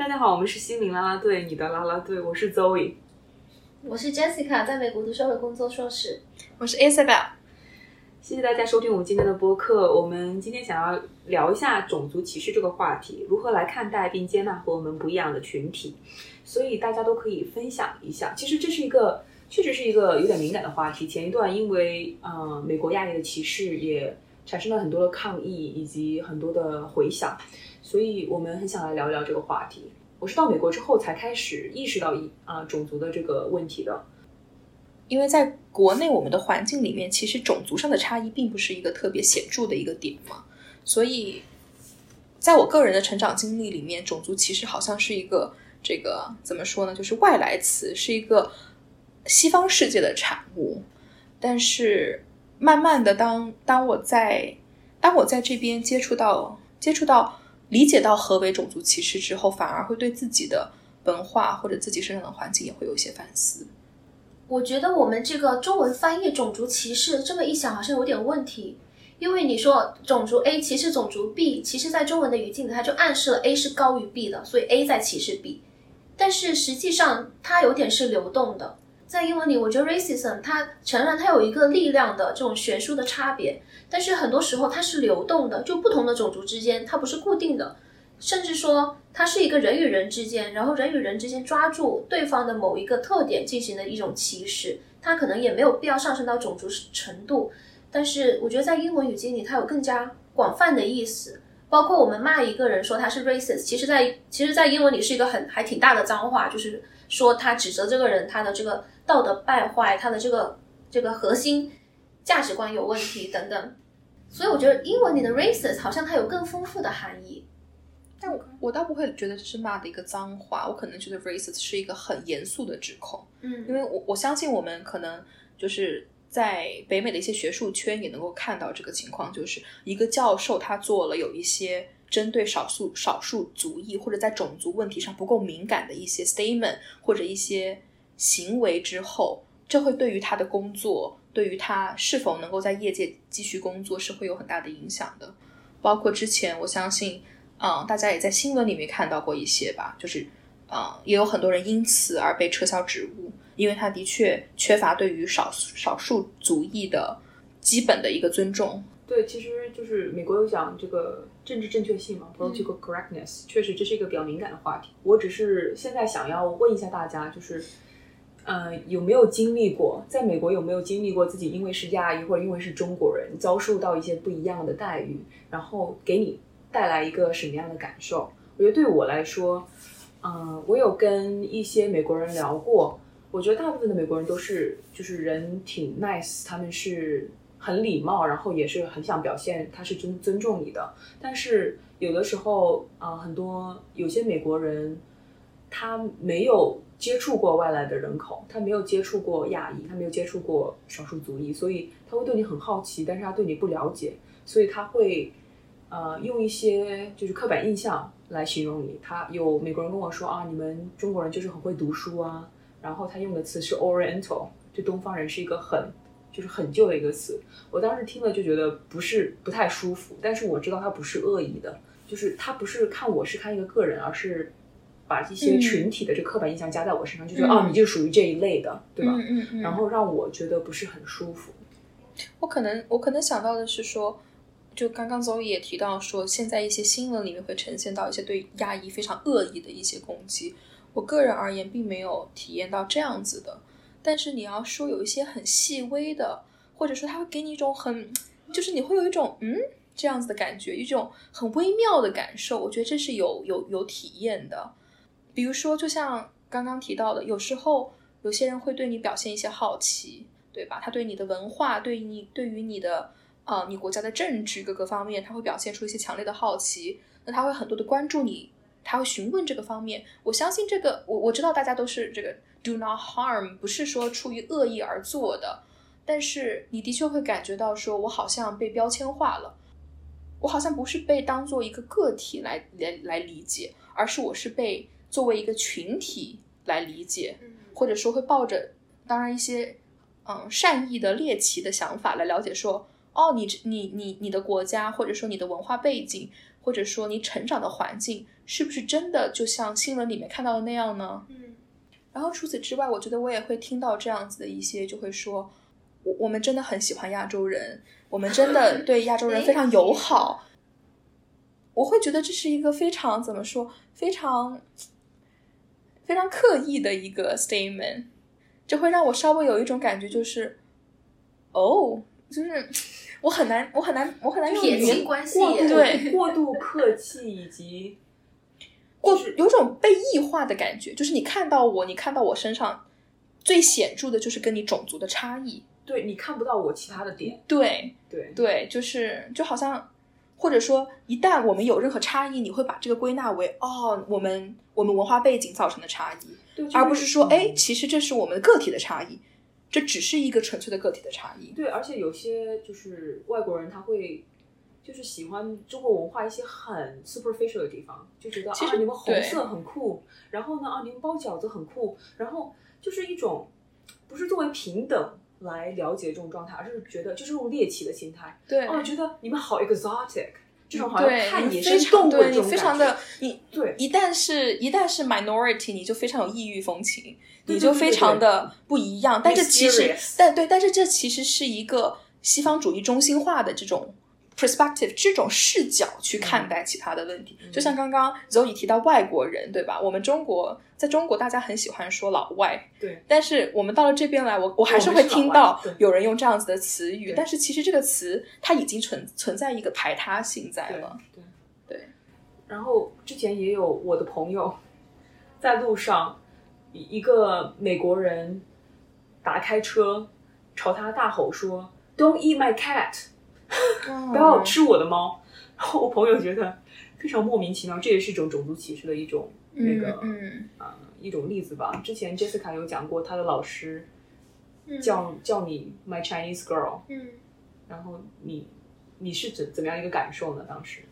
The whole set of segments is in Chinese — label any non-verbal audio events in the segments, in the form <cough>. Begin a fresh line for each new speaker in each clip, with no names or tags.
大家好，我们是心灵啦啦队，你的啦啦队，我是 Zoe，
我是 Jessica，在美国读社会工作硕士。
我是 Isabel，
谢谢大家收听我们今天的播客。我们今天想要聊一下种族歧视这个话题，如何来看待并接纳和我们不一样的群体，所以大家都可以分享一下。其实这是一个，确实是一个有点敏感的话题。前一段因为呃美国亚裔的歧视也产生了很多的抗议以及很多的回响，所以我们很想来聊一聊这个话题。我是到美国之后才开始意识到一啊、种族的这个问题的。
因为在国内我们的环境里面，其实种族上的差异并不是一个特别显著的一个点嘛，所以在我个人的成长经历里面，种族其实好像是一个这个怎么说呢，就是外来词，是一个西方世界的产物。但是慢慢的当，当我在当我在这边接触到接触到理解到何为种族歧视之后，反而会对自己的文化或者自己生长的环境也会有一些反思。
我觉得我们这个中文翻译种族歧视这么一想，好像有点问题。因为你说种族 A 歧视种族 B，其实在中文的语境里，它就暗示了 A 是高于 B 的，所以 A 在歧视 B。但是实际上它有点是流动的。在英文里，我觉得 racism 它承认它有一个力量的这种悬殊的差别，但是很多时候它是流动的，就不同的种族之间它不是固定的，甚至说它是一个人与人之间，然后人与人之间抓住对方的某一个特点进行的一种歧视，它可能也没有必要上升到种族程度。但是我觉得在英文语境里，它有更加广泛的意思，包括我们骂一个人说他是 racist，其实在其实，在英文里是一个很还挺大的脏话，就是说他指责这个人他的这个道德败坏，他的这个这个核心价值观有问题等等。所以我觉得英文里的 racist 好像它有更丰富的含义。
但我我倒不会觉得这是骂的一个脏话，我可能觉得 racist 是一个很严肃的指控，
嗯
因为我我相信我们可能就是在北美的一些学术圈也能够看到这个情况，就是一个教授他做了有一些针对少数少数族裔或者在种族问题上不够敏感的一些 statement 或者一些行为之后，这会对于他的工作，对于他是否能够在业界继续工作是会有很大的影响的。包括之前我相信。嗯，大家也在新闻里面看到过一些吧，就是，嗯，也有很多人因此而被撤销职务，因为他的确缺乏对于少少数族裔的基本的一个尊重。
对，其实就是美国有讲这个政治正确性嘛，political correctness，、确实这是一个比较敏感的话题。我只是现在想要问一下大家，就是，呃，有没有经历过，在美国有没有经历过自己因为是亚裔或者因为是中国人，遭受到一些不一样的待遇，然后给你带来一个什么样的感受？我觉得对我来说，嗯、我有跟一些美国人聊过，我觉得大部分的美国人都是就是人挺 nice，他们是很礼貌，然后也是很想表现他是尊尊重你的。但是有的时候，啊、很多有些美国人他没有接触过外来的人口，他没有接触过亚裔，他没有接触过少数族裔，所以他会对你很好奇，但是他对你不了解，所以他会呃用一些就是刻板印象来形容你。他有美国人跟我说啊，你们中国人就是很会读书啊，然后他用的词是 Oriental，就东方人是一个很就是很旧的一个词。我当时听了就觉得不是不太舒服，但是我知道他不是恶意的，就是他不是看我是看一个个人，而是把一些群体的这个刻板印象加在我身上，就觉得
嗯
啊，你就属于这一类的，对吧？
嗯嗯
然后让我觉得不是很舒服。
我可能我可能想到的是说，就刚刚 Zoe 也提到说，现在一些新闻里面会呈现到一些对亚裔非常恶意的一些攻击。我个人而言，并没有体验到这样子的。但是你要说有一些很细微的，或者说他会给你一种很，就是你会有一种嗯这样子的感觉，一种很微妙的感受。我觉得这是有有有体验的。比如说，就像刚刚提到的，有时候有些人会对你表现一些好奇，对吧？他对你的文化，对你对于你的呃你国家的政治各个方面，他会表现出一些强烈的好奇。那他会很多的关注你，他会询问这个方面。我相信这个，我我知道大家都是这个 do not harm，不是说出于恶意而做的，但是你的确会感觉到说，我好像被标签化了。我好像不是被当做一个个体来来来理解，而是我是被作为一个群体来理解，或者说会抱着当然一些嗯善意的猎奇的想法来了解说，哦，你你你你的国家，或者说你的文化背景，或者说你成长的环境，是不是真的就像新闻里面看到的那样呢？
嗯
然后除此之外，我觉得我也会听到这样子的一些，就会说，我我们真的很喜欢亚洲人，我们真的 <laughs> 对亚洲人非常友好。我会觉得这是一个非常怎么说，非常非常刻意的一个 statement，这会让我稍微有一种感觉，就是，哦，就是我很难，我很难，我很难用
撇
语言
清关系
过度
对
过度客气以及
过
就是
有种被异化的感觉，就是你看到我，你看到我身上最显著的就是跟你种族的差异。
对你看不到我其他的点，
对
对
对，就是就好像，或者说一旦我们有任何差异，你会把这个归纳为哦，我们我们文化背景造成的差异，
对，
而不是说
嗯
哎，其实这是我们个体的差异，这只是一个纯粹的个体的差异。
对，而且有些就是外国人他会。就是喜欢中国文化一些很 superficial 的地方，就觉得啊你们红色很酷，然后呢啊你们包饺子很酷，然后就是一种不是作为平等来了解这种状态，而是觉得就是这种猎奇的心态，
对。
哦觉得你们好 exotic，这种好像
对，
看野生动物
你非常的你
对。
一旦是一旦是 minority，你就非常有异域风情，你就非常的不一样。但是其实但对，但是这其实是一个西方主义中心化的这种 perspective 这种视角去看待其他的问题。
嗯
就像刚刚 Zoe 提到外国人，对吧？我们中国在中国大家很喜欢说老外，
对
但是我们到了这边来，我我还是会听到有人用这样子的词语，但是其实这个词它已经存存在一个排他性在了。
对
对。
然后之前也有我的朋友在路上，一一个美国人打开车朝他大吼说：“Don't eat my cat，不要吃我的猫。”然后我朋友觉得非常莫名其妙，这也是一种种族歧视的一种那个
嗯
呃一种例子吧。之前 Jessica 有讲过，她的老师
嗯
叫叫你 my Chinese girl，
嗯，
然后你你是怎怎么样一个感受呢？当时？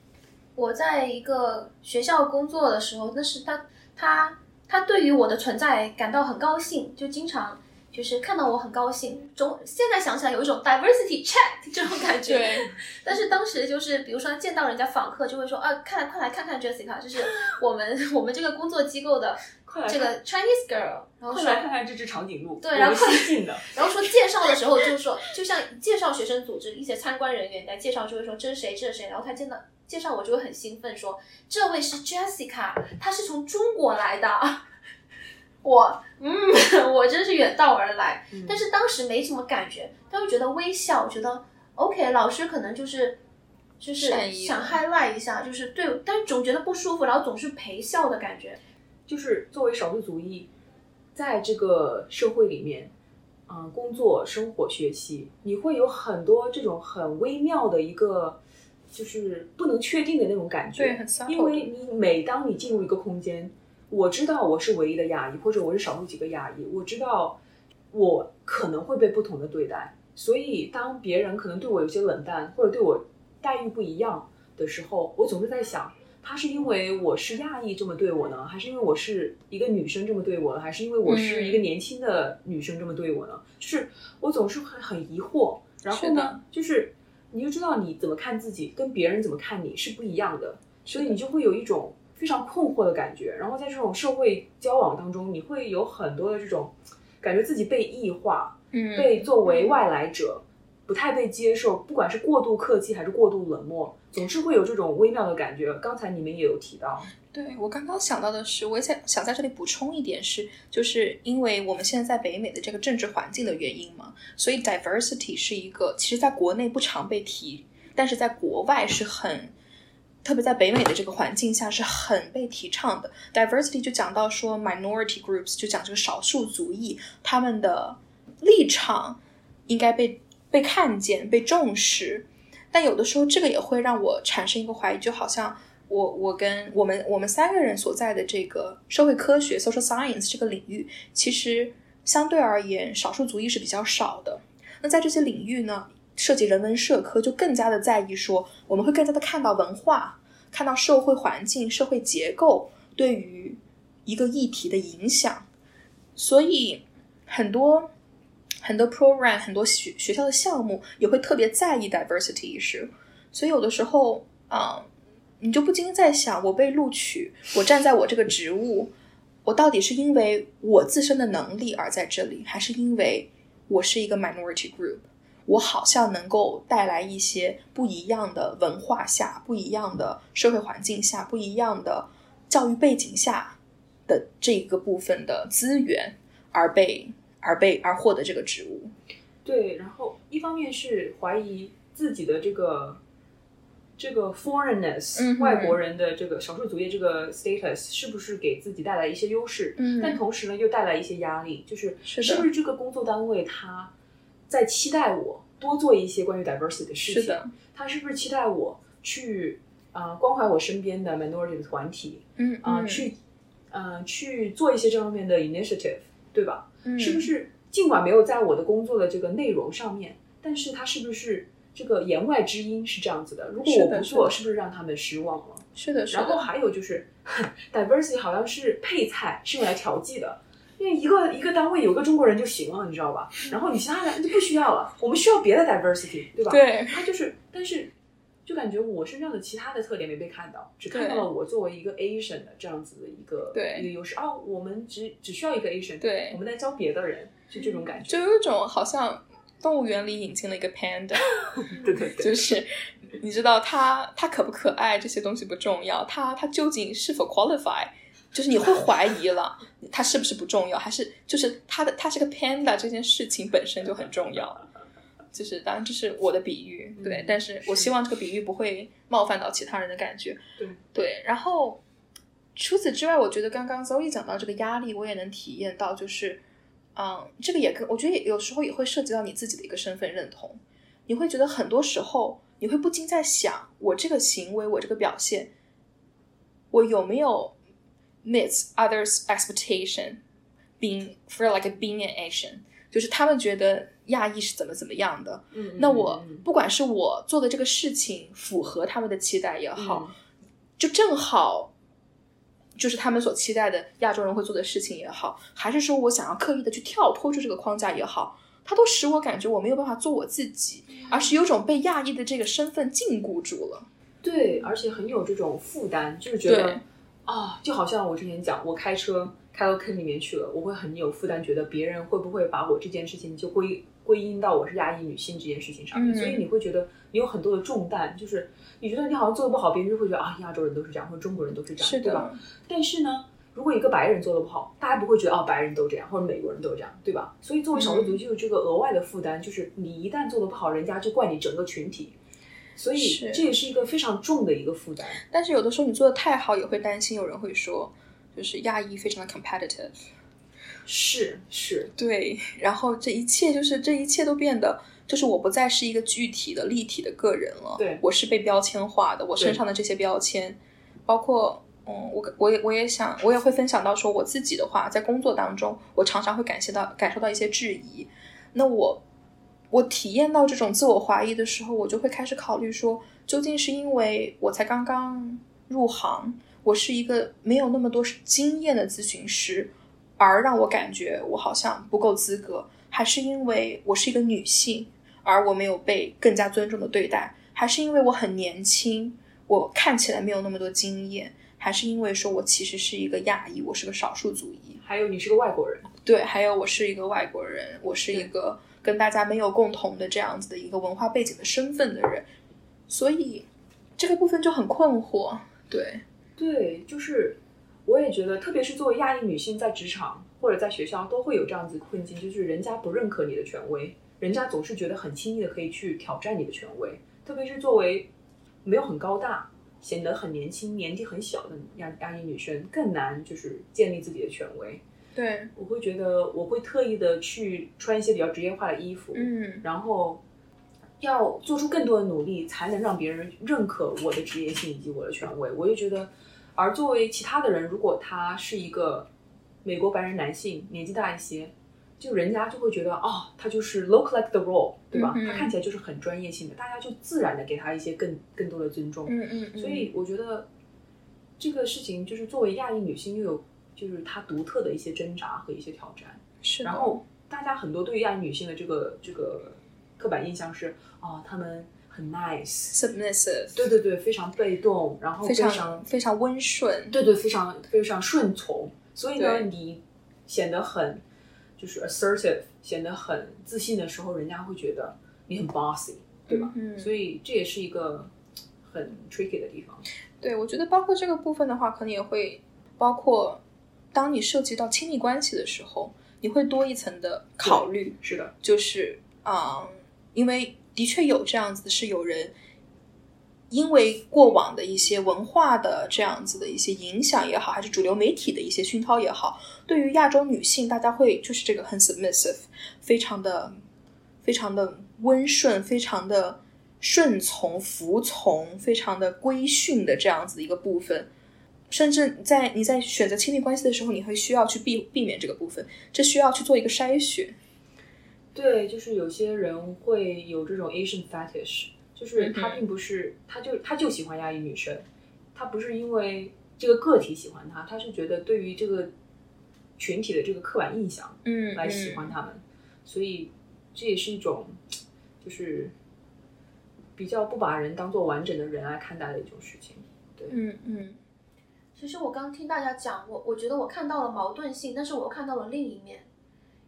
我在一个学校工作的时候，那是他他他对于我的存在感到很高兴，就经常就是看到我很高兴。总现在想起来有一种 diversity check <laughs> 这种感觉。
对，
但是当时就是，比如说见到人家访客，就会说啊，看快来看看 Jessica，就是我们我们这个工作机构的这个 Chinese girl，然后
快
说
来看看这只长颈鹿，
对然后
我们新进的，<laughs>
然后说介绍的时候，就是说，就像介绍学生组织一些参观人员来介绍，就会说这是谁，这是谁，然后他见到介绍我就会很兴奋说，这位是 Jessica，她是从中国来的。我嗯，<laughs> 我真是远道而来，
嗯
但是当时没什么感觉，但会觉得微笑，觉得 OK，老师可能就是就是想 highlight 一下，就是对，但是总觉得不舒服，然后总是陪笑的感觉。
就是作为少数族裔，在这个社会里面，嗯、工作、生活、学习，你会有很多这种很微妙的一个，就是不能确定的那种感觉。
对很 subtle
因为你每当你进入一个空间，我知道我是唯一的亚裔，或者我是少数几个亚裔，我知道我可能会被不同的对待，所以当别人可能对我有些冷淡，或者对我待遇不一样的时候，我总是在想。他是因为我是亚裔这么对我呢，还是因为我是一个女生这么对我呢，还是因为我是一个年轻的女生这么对我呢？就是我总是很很疑惑。然后呢，就是你就知道你怎么看自己，跟别人怎么看你是不一样的，所以你就会有一种非常困惑的感觉。然后在这种社会交往当中，你会有很多的这种感觉自己被异化，
嗯
被作为外来者，不太被接受，不管是过度客气还是过度冷漠，总是会有这种微妙的感觉。刚才你们也有提到，
对我刚刚想到的是，我也想想在这里补充一点是，就是因为我们现在在北美的这个政治环境的原因嘛，所以 diversity 是一个其实在国内不常被提，但是在国外是很，特别在北美的这个环境下是很被提倡的。diversity 就讲到说 minority groups，就讲这个少数族裔他们的立场应该被被看见、被重视。但有的时候，这个也会让我产生一个怀疑，就好像我我跟我们我们三个人所在的这个社会科学 （social science） 这个领域，其实相对而言，少数族裔是比较少的。那在这些领域呢，涉及人文社科，就更加的在意说，我们会更加的看到文化，看到社会环境、社会结构对于一个议题的影响。所以很多很多 program 很多学学校的项目也会特别在意 diversity 意识所以有的时候啊、你就不禁在想，我被录取，我站在我这个职务，我到底是因为我自身的能力而在这里，还是因为我是一个 minority group？我好像能够带来一些不一样的文化下、不一样的社会环境下、不一样的教育背景下的这个部分的资源，而被而被而获得这个职务。
对，然后一方面是怀疑自己的这个这个 foreignness，、
嗯
外国人的这个少数族裔这个 status 是不是给自己带来一些优势？
嗯
但同时呢又带来一些压力，就是
是的
不是这个工作单位他在期待我多做一些关于 diversity 的事情？
是的，
他是不是期待我去呃关怀我身边的 minority 的团体
嗯
啊、去呃去做一些这方面的 initiative，对吧？
嗯
是不是尽管没有在我的工作的这个内容上面，但是他是不是这个言外之音是这样子的？如果我不做，
是
是不是让他们失望了？
是的，是的。
然后还有就是 <laughs> diversity 好像是配菜，是用来调剂的。因为一个一个单位有个中国人就行了，你知道吧？然后你其他人就不需要了，我们需要别的 diversity，对吧？
对
他就是，但是就感觉我身上的其他的特点没被看到，只看到了我作为一个 Asian 的这样子的一个
对
一个优势。哦，我们只只需要一个 Asian，
对
我们在教别的人，就这种感觉。
就有一种好像动物园里引进了一个 panda，
对 <laughs> 对对，<laughs>
就是你知道它它可不可爱这些东西不重要，它它究竟是否 qualify，就是你会怀疑了，它是不是不重要，还是就是它的它是个 panda 这件事情本身就很重要。就是当然这是我的比喻，对，
嗯
但是我希望这个比喻不会冒犯到其他人的感觉。
对
对，然后除此之外，我觉得刚刚 Zoe 讲到这个压力，我也能体验到，就是，嗯，这个也跟我觉得也有时候也会涉及到你自己的一个身份认同。你会觉得很多时候，你会不禁在想，我这个行为，我这个表现，我有没有 meets others' expectation being for like a being an Asian，就是他们觉得亚裔是怎么怎么样的，
嗯，
那我
嗯
不管是我做的这个事情符合他们的期待也
嗯。
好，就正好就是他们所期待的亚洲人会做的事情也好，还是说我想要刻意的去跳脱出这个框架也好，它都使我感觉我没有办法做我自己，而是有种被亚裔的这个身份禁锢住了。
对，而且很有这种负担，就是觉得啊，就好像我之前讲，我开车开到坑里面去了，我会很有负担，觉得别人会不会把我这件事情就归归因到我是亚裔女性这件事情上面，
嗯
所以你会觉得你有很多的重担，就是你觉得你好像做的不好，别人就会觉得啊，亚洲人都是这样，或者中国人都是这样，
是
对吧？但是呢，如果一个白人做的不好，大家不会觉得哦，白人都这样，或者美国人都这样，对吧？所以作为少数族裔，就有这个额外的负担，就是你一旦做的不好，人家就怪你整个群体，所以这也是一个非常重的一个负担。
但是有的时候你做的太好，也会担心有人会说，就是亚裔非常的 competitive。
是是，
对，然后这一切就是这一切都变得，就是我不再是一个具体的立体的个人了，
对。
我是被标签化的，我身上的这些标签，包括嗯，我我也我也想，我也会分享到说我自己的话，在工作当中，我常常会感谢到感受到一些质疑，那我我体验到这种自我怀疑的时候，我就会开始考虑说，究竟是因为我才刚刚入行，我是一个没有那么多经验的咨询师。而让我感觉我好像不够资格，还是因为我是一个女性，而我没有被更加尊重的对待，还是因为我很年轻，我看起来没有那么多经验，还是因为说我其实是一个亚裔，我是个少数族裔，
还有你是个外国人，
对，还有我是一个外国人，我是一个跟大家没有共同的这样子的一个文化背景的身份的人，所以这个部分就很困惑，对，
对，就是我也觉得，特别是作为亚裔女性，在职场或者在学校都会有这样子困境，就是人家不认可你的权威，人家总是觉得很轻易的可以去挑战你的权威，特别是作为没有很高大。显得很年轻、年纪很小的亚亚裔女生更难，就是建立自己的权威。
对，
我会觉得，我会特意的去穿一些比较职业化的衣服，
嗯，
然后要做出更多的努力，才能让别人认可我的职业性以及我的权威。我就觉得，而作为其他的人，如果他是一个美国白人男性，年纪大一些，就人家就会觉得，哦，他就是 look like the role，对吧？他看起来就是很专业性的，大家就自然的给他一些更更多的尊重。
嗯嗯嗯，
所以我觉得这个事情就是作为亚裔女性，又有就是她独特的一些挣扎和一些挑战。
是，
然后大家很多对于亚裔女性的这个这个刻板印象是啊，她们很
nice，submissive，
对对对，非常被动，然后
非
常
常非常温顺，
对对，非常非常顺从，所以呢，你显得很就是 assertive，显得很自信的时候，人家会觉得你很 bossy，对吧？
嗯
所以这也是一个很 tricky 的地方。
对，我觉得包括这个部分的话，可能也会包括，当你涉及到亲密关系的时候，你会多一层的考虑，
是的，
就是啊、嗯因为的确有这样子，是有人因为过往的一些文化的这样子的一些影响也好，还是主流媒体的一些熏陶也好，对于亚洲女性，大家会就是这个很 submissive，非常的非常的温顺，非常的顺从、服从，非常的规训的这样子的一个部分。甚至在你在选择亲密关系的时候，你会需要去避避免这个部分，这需要去做一个筛选。
对，就是有些人会有这种 Asian fetish，就是他并不是，他就他就喜欢亚裔女生，他不是因为这个个体喜欢他，他是觉得对于这个群体的这个刻板印象
嗯
来喜欢他们，所以这也是一种就是比较不把人当做完整的人来看待的一种事情。对。
嗯嗯
其实我刚听大家讲，我我觉得我看到了矛盾性，但是我又看到了另一面，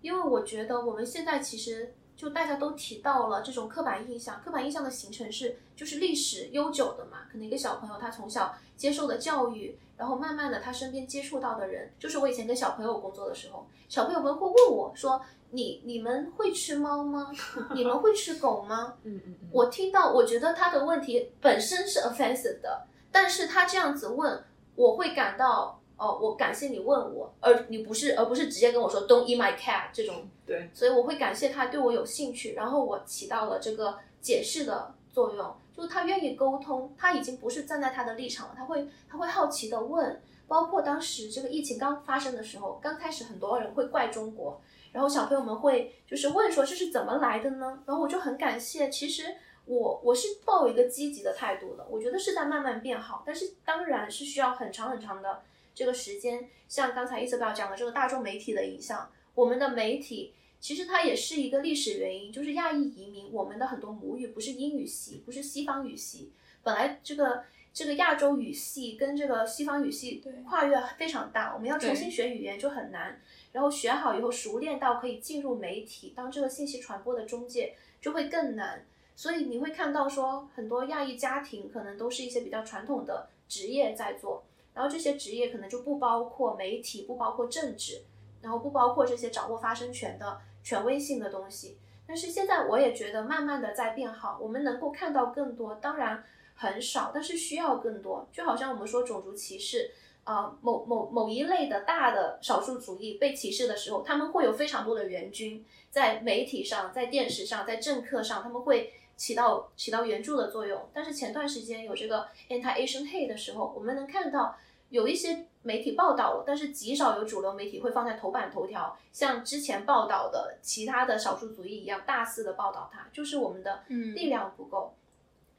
因为我觉得我们现在其实就大家都提到了这种刻板印象，刻板印象的形成是就是历史悠久的嘛，可能一个小朋友他从小接受的教育，然后慢慢的他身边接触到的人，就是我以前跟小朋友工作的时候，小朋友们会问我说，你你们会吃猫吗？你们会吃狗吗？<laughs>
嗯嗯嗯，
我听到，我觉得他的问题本身是 offensive 的，但是他这样子问，我会感到，哦，我感谢你问我，而你不是，而不是直接跟我说 "Don't eat my cat" 这种，
对，
所以我会感谢他对我有兴趣，然后我起到了这个解释的作用，就是他愿意沟通，他已经不是站在他的立场了，他会他会好奇的问，包括当时这个疫情刚发生的时候，刚开始很多人会怪中国，然后小朋友们会就是问说这是怎么来的呢？然后我就很感谢，其实我我是抱有一个积极的态度的，我觉得是在慢慢变好，但是当然是需要很长很长的这个时间。像刚才伊瑟贝尔讲的这个大众媒体的影响，我们的媒体其实它也是一个历史原因，就是亚裔移民，我们的很多母语不是英语系，不是西方语系，本来这个。这个亚洲语系跟这个西方语系跨越非常大，我们要重新学语言就很难。然后学好以后，熟练到可以进入媒体，当这个信息传播的中介，就会更难。所以你会看到说，很多亚裔家庭可能都是一些比较传统的职业在做，然后这些职业可能就不包括媒体，不包括政治，然后不包括这些掌握发声权的权威性的东西。但是现在我也觉得慢慢的在变好，我们能够看到更多，当然很少，但是需要更多。就好像我们说种族歧视，呃，某某某一类的大的少数主义被歧视的时候，他们会有非常多的援军，在媒体上、在电视上、在政客上，他们会起到起到援助的作用。但是前段时间有这个 anti-Asian hate 的时候，我们能看到有一些媒体报道了，但是极少有主流媒体会放在头版头条，像之前报道的其他的少数族裔一样大肆的报道它，就是我们的
嗯
力量不够。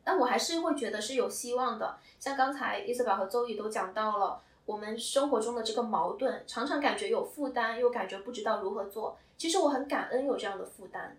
但我还是会觉得是有希望的，像刚才 Isabel 和邹宇都讲到了，我们生活中的这个矛盾，常常感觉有负担，又感觉不知道如何做。其实我很感恩有这样的负担。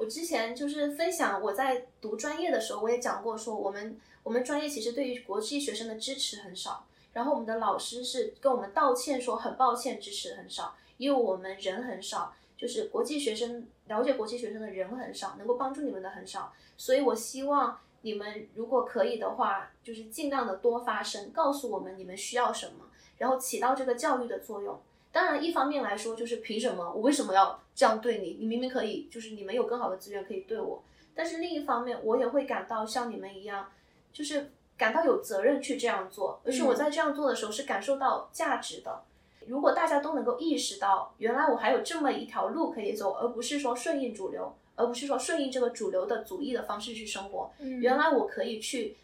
我之前就是分享我在读专业的时候，我也讲过说，我们我们专业其实对于国际学生的支持很少，然后我们的老师是跟我们道歉说很抱歉，支持很少，因为我们人很少，就是国际学生了解国际学生的人很少，能够帮助你们的很少，所以我希望你们如果可以的话，就是尽量的多发声，告诉我们你们需要什么，然后起到这个教育的作用。当然，一方面来说，就是凭什么我为什么要这样对你？你明明可以，就是你们有更好的资源可以对我。但是另一方面，我也会感到像你们一样，就是感到有责任去这样做，而且我在这样做的时候是感受到价值的。如果大家都能够意识到，原来我还有这么一条路可以走，而不是说顺应主流，而不是说顺应这个主流的主义的方式去生活。
嗯
原来我可以去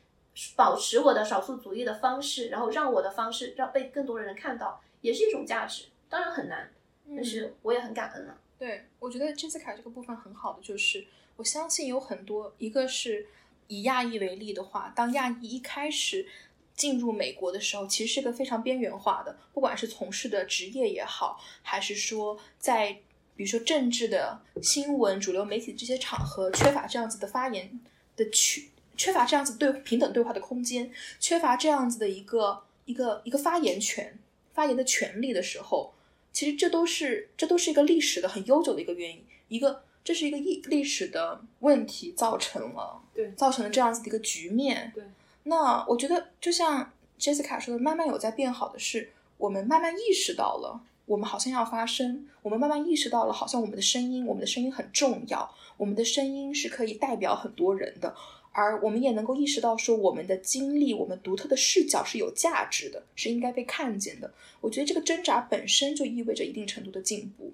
保持我的少数族裔的方式，然后让我的方式让被更多的人看到，也是一种价值。当然很难，但是我也很感恩啊。
对，我觉得珍斯卡这个部分很好的就是，我相信有很多，一个是以亚裔为例的话，当亚裔一开始进入美国的时候，其实是个非常边缘化的，不管是从事的职业也好，还是说在比如说政治的新闻、主流媒体这些场合缺乏这样子的发言的区，缺乏这样子对平等对话的空间，缺乏这样子的一个一个一个发言权、发言的权利的时候，其实这都是这都是一个历史的很悠久的一个原因，一个这是一个历历史的问题造成了，
对
造成了这样子的一个局面。
对，
那我觉得就像 Jessica 说的，慢慢有在变好的是，我们慢慢意识到了。我们好像要发声，我们慢慢意识到了，好像我们的声音，我们的声音很重要，我们的声音是可以代表很多人的，而我们也能够意识到，说我们的经历，我们独特的视角是有价值的，是应该被看见的。我觉得这个挣扎本身就意味着一定程度的进步。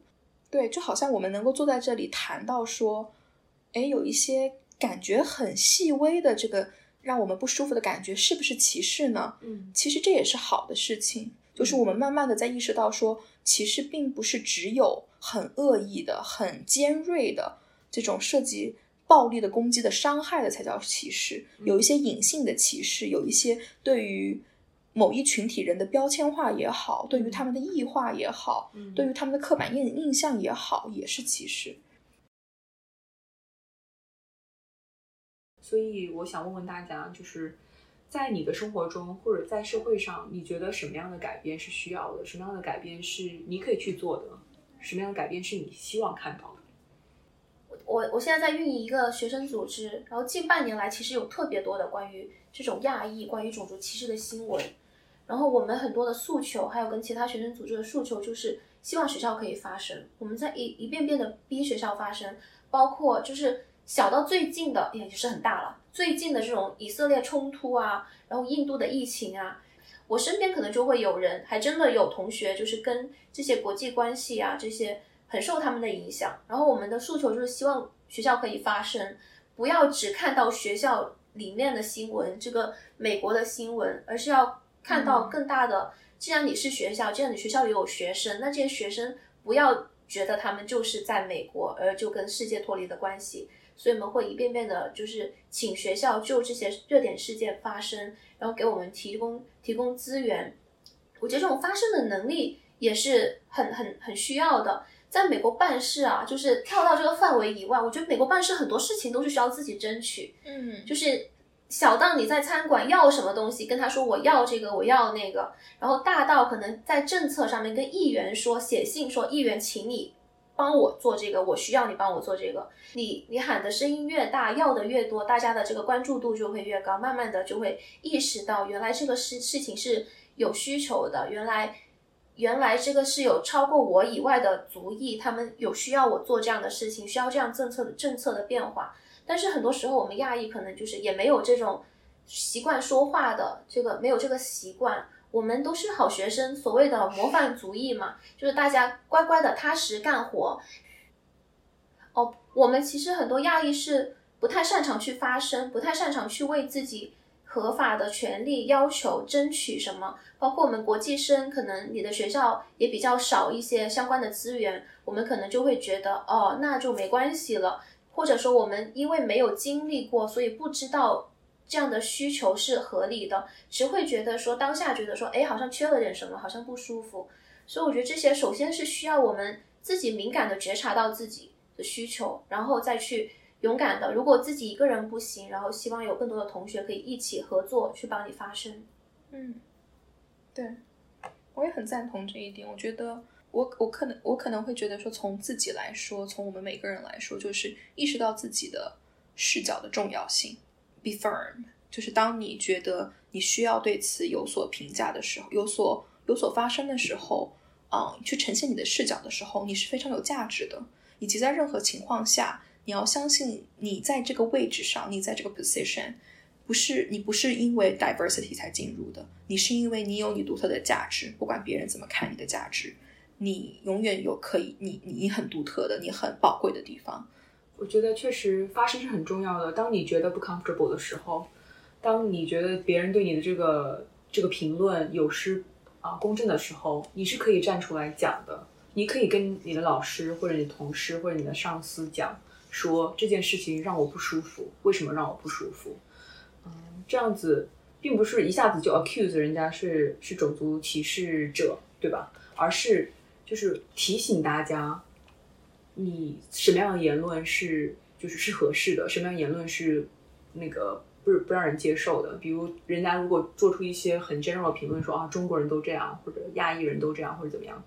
对，就好像我们能够坐在这里谈到说，哎，有一些感觉很细微的这个让我们不舒服的感觉，是不是歧视呢？
嗯，
其实这也是好的事情。就是我们慢慢的在意识到，说歧视并不是只有很恶意的、很尖锐的这种涉及暴力的攻击的伤害的才叫歧视，有一些隐性的歧视，有一些对于某一群体人的标签化也好，对于他们的异化也好，对于他们的刻板印印象也好，也是歧视。
所以我想问问大家，就是。在你的生活中或者在社会上，你觉得什么样的改变是需要的？什么样的改变是你可以去做的？什么样的改变是你希望看到的？
我我现在在运营一个学生组织，然后近半年来其实有特别多的关于这种亚裔、关于种族歧视的新闻。然后我们很多的诉求，还有跟其他学生组织的诉求，就是希望学校可以发声。我们在一一遍遍的逼学校发声，包括就是小到最近的，也是很大了。最近的这种以色列冲突啊，然后印度的疫情啊，我身边可能就会有人，还真的有同学，就是跟这些国际关系啊这些很受他们的影响。然后我们的诉求就是希望学校可以发声，不要只看到学校里面的新闻，这个美国的新闻，而是要看到更大的。既然你是学校，既然你学校也有学生，那这些学生不要觉得他们就是在美国，而就跟世界脱离的关系。所以我们会一遍遍的，就是请学校就这些热点事件发生，然后给我们提供提供资源。我觉得这种发声的能力也是很很很需要的。在美国办事啊，就是跳到这个范围以外，我觉得美国办事很多事情都是需要自己争取。
嗯，
就是小到你在餐馆要什么东西，跟他说我要这个，我要那个，然后大到可能在政策上面跟议员说，写信说议员，请你。帮我做这个，我需要你帮我做这个。你你喊的声音越大，要的越多，大家的这个关注度就会越高。慢慢的就会意识到，原来这个事事情是有需求的。原来原来这个是有超过我以外的族裔，他们有需要我做这样的事情，需要这样政策的政策的变化。但是很多时候，我们亚裔可能就是也没有这种习惯说话的，这个没有这个习惯。我们都是好学生，所谓的模范族裔嘛，就是大家乖乖的踏实干活。哦，我们其实很多亚裔是不太擅长去发声，不太擅长去为自己合法的权利要求争取什么。包括我们国际生，可能你的学校也比较少一些相关的资源，我们可能就会觉得哦，那就没关系了，或者说我们因为没有经历过，所以不知道。这样的需求是合理的，只会觉得说当下觉得说，哎，好像缺了点什么，好像不舒服。所以我觉得这些首先是需要我们自己敏感的觉察到自己的需求，然后再去勇敢的。如果自己一个人不行，然后希望有更多的同学可以一起合作去帮你发声。
嗯，对，我也很赞同这一点。我觉得我我可能我可能会觉得说，从自己来说，从我们每个人来说，就是意识到自己的视角的重要性。Be firm，就是当你觉得你需要对此有所评价的时候，有所有所发生的时候，嗯，去呈现你的视角的时候，你是非常有价值的。以及在任何情况下，你要相信你在这个位置上，你在这个 position，不是你不是因为 diversity 才进入的，你是因为你有你独特的价值，不管别人怎么看你的价值，你永远有可以，你你很独特的，你很宝贵的地方。
我觉得确实发声是很重要的。当你觉得不 comfortable 的时候，当你觉得别人对你的这个这个评论有失啊公正的时候，你是可以站出来讲的。你可以跟你的老师或者你同事或者你的上司讲，说这件事情让我不舒服，为什么让我不舒服？嗯，这样子并不是一下子就 accuse 人家是是种族歧视者，对吧？而是就是提醒大家。你什么样的言论是就是是合适的，什么样的言论是那个不是不让人接受的。比如人家如果做出一些很 general 的评论，说啊中国人都这样，或者亚裔人都这样，或者怎么样，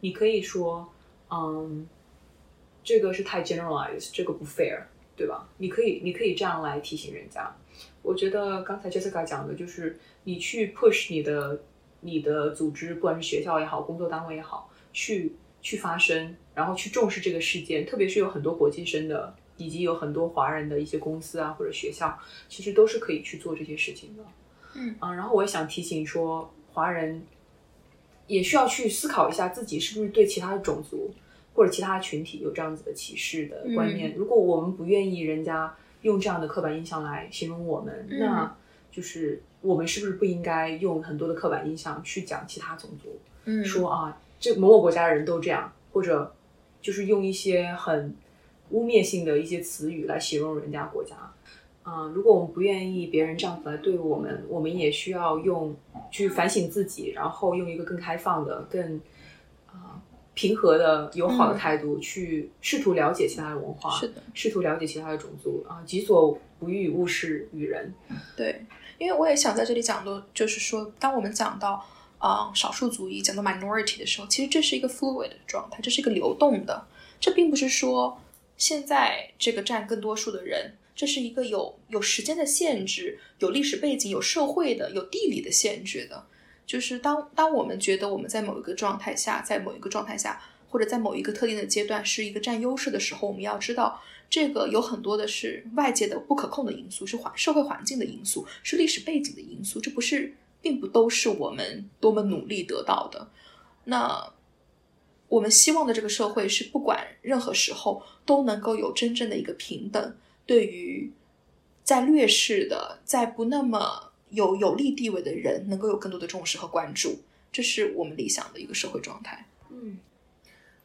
你可以说，嗯，这个是太 generalized，这个不 fair，对吧？你可以你可以这样来提醒人家。我觉得刚才 Jessica 讲的就是你去 push 你的你的组织，不管是学校也好，工作单位也好，去去发声，然后去重视这个事件，特别是有很多国际生的，以及有很多华人的一些公司啊或者学校，其实都是可以去做这些事情的。
嗯
啊，然后我也想提醒说，华人也需要去思考一下自己是不是对其他的种族或者其他群体有这样子的歧视的观念。如果我们不愿意人家用这样的刻板印象来形容我们，那就是我们是不是不应该用很多的刻板印象去讲其他种族？
嗯
说啊，这某某国家的人都这样，或者就是用一些很污蔑性的一些词语来形容人家国家。啊、如果我们不愿意别人这样子来对我们，我们也需要用去反省自己，然后用一个更开放的、更啊、平和的、友好的态度去试图了解其他的文化，
是的，
试图了解其他的种族啊，己所不欲，勿施于人。
对，因为我也想在这里讲的，就是说，当我们讲到啊、呃少数族裔，讲到 minority 的时候，其实这是一个 fluid 的状态，这是一个流动的，这并不是说现在这个占更多数的人，这是一个有有时间的限制、有历史背景、有社会的、有地理的限制的。就是当当我们觉得我们在某一个状态下，在某一个状态下，或者在某一个特定的阶段是一个占优势的时候，我们要知道，这个有很多的是外界的不可控的因素，是环社会环境的因素，是历史背景的因素，这不是并不都是我们多么努力得到的。那我们希望的这个社会是不管任何时候都能够有真正的一个平等，对于在劣势的、在不那么有有利地位的人，能够有更多的重视和关注，这是我们理想的一个社会状态。
嗯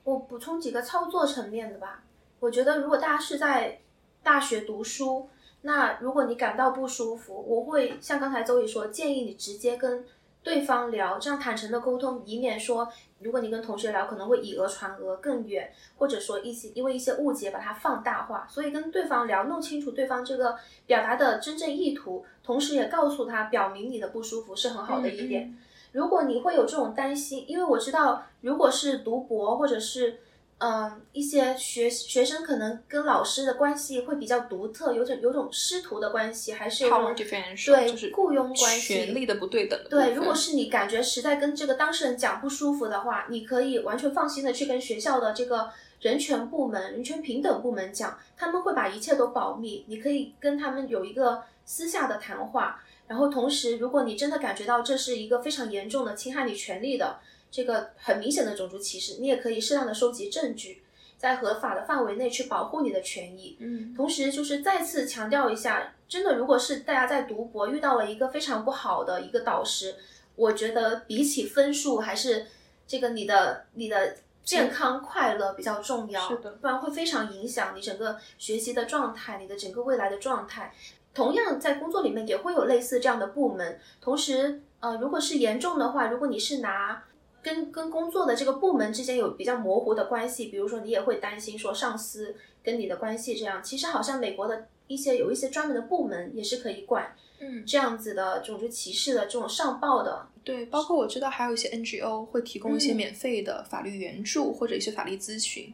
我补充几个操作层面的吧。我觉得如果大家是在大学读书，那如果你感到不舒服，我会像刚才周宇说，建议你直接跟对方聊，这样坦诚的沟通，以免说如果你跟同学聊，可能会以讹传讹更远，或者说一些因为一些误解把它放大化。所以跟对方聊，弄清楚对方这个表达的真正意图，同时也告诉他，表明你的不舒服是很好的一点。
嗯
如果你会有这种担心，因为我知道，如果是读博或者是嗯一些学学生，可能跟老师的关系会比较独特，有种有种师徒的关系，还是有种对
就是
雇佣关系
权力的不对等的
对，如果是你感觉实在跟这个当事人讲不舒服的话，你可以完全放心的去跟学校的这个人权部门、人权平等部门讲，他们会把一切都保密，你可以跟他们有一个私下的谈话。然后同时，如果你真的感觉到这是一个非常严重的侵害你权利的这个很明显的种族歧视，你也可以适当的收集证据，在合法的范围内去保护你的权益。
嗯
同时，就是再次强调一下，真的，如果是大家在读博遇到了一个非常不好的一个导师，我觉得比起分数，还是这个你的你的健康快乐比较重要，
是的
不然会非常影响你整个学习的状态，你的整个未来的状态。同样，在工作里面也会有类似这样的部门。同时，呃，如果是严重的话，如果你是拿跟跟工作的这个部门之间有比较模糊的关系，比如说你也会担心说上司跟你的关系这样，其实好像美国的一些有一些专门的部门也是可以管
嗯，
这样子的种族歧视的这种上报的。
对，包括我知道还有一些 NGO 会提供一些
嗯
免费的法律援助、或者一些法律咨询。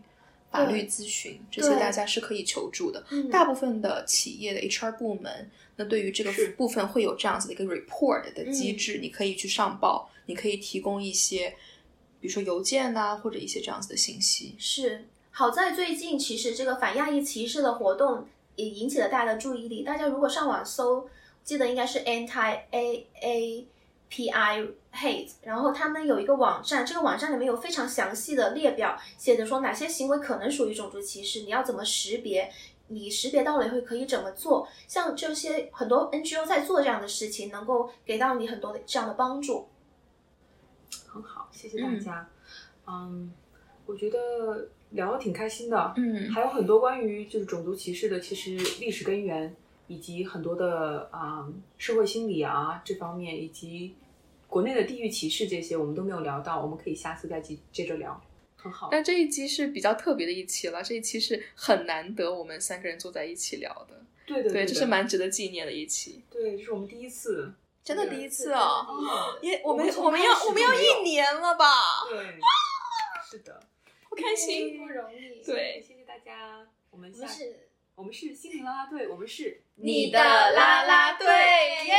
法律咨询这些大家是可以求助的。
嗯
大部分的企业的 HR 部门，那对于这个部分会有这样子的一个 report 的机
嗯
制，你可以去上报，你可以提供一些，比如说邮件呐、或者一些这样子的信息。
是，好在最近其实这个反亚裔歧视的活动也引起了大家的注意力。大家如果上网搜，记得应该是 anti a a p i hate，然后他们有一个网站，这个网站里面有非常详细的列表，写着说哪些行为可能属于种族歧视，你要怎么识别。你识别到了以后可以怎么做？像这些很多 NGO 在做这样的事情，能够给到你很多的这样的帮助。
很好，谢谢大家。嗯我觉得聊的挺开心的。
嗯
还有很多关于就是种族歧视的，其实历史根源以及很多的啊、社会心理啊这方面，以及国内的地域歧视这些，我们都没有聊到，我们可以下次再接接着聊。很好。
但这一期是比较特别的一期了，这一期是很难得我们三个人坐在一起聊的，对，
对对
这是蛮值得纪念的一期，
对，这是我们第一次。
真的第一次哦，<laughs>
哦，
也
我们
我们要我们要一年了吧，<laughs>
对，是的，
好开心，
不容易。
对
谢谢大家。我们下
我们是
我们是心灵啦啦队我们是
你的啦啦队耶！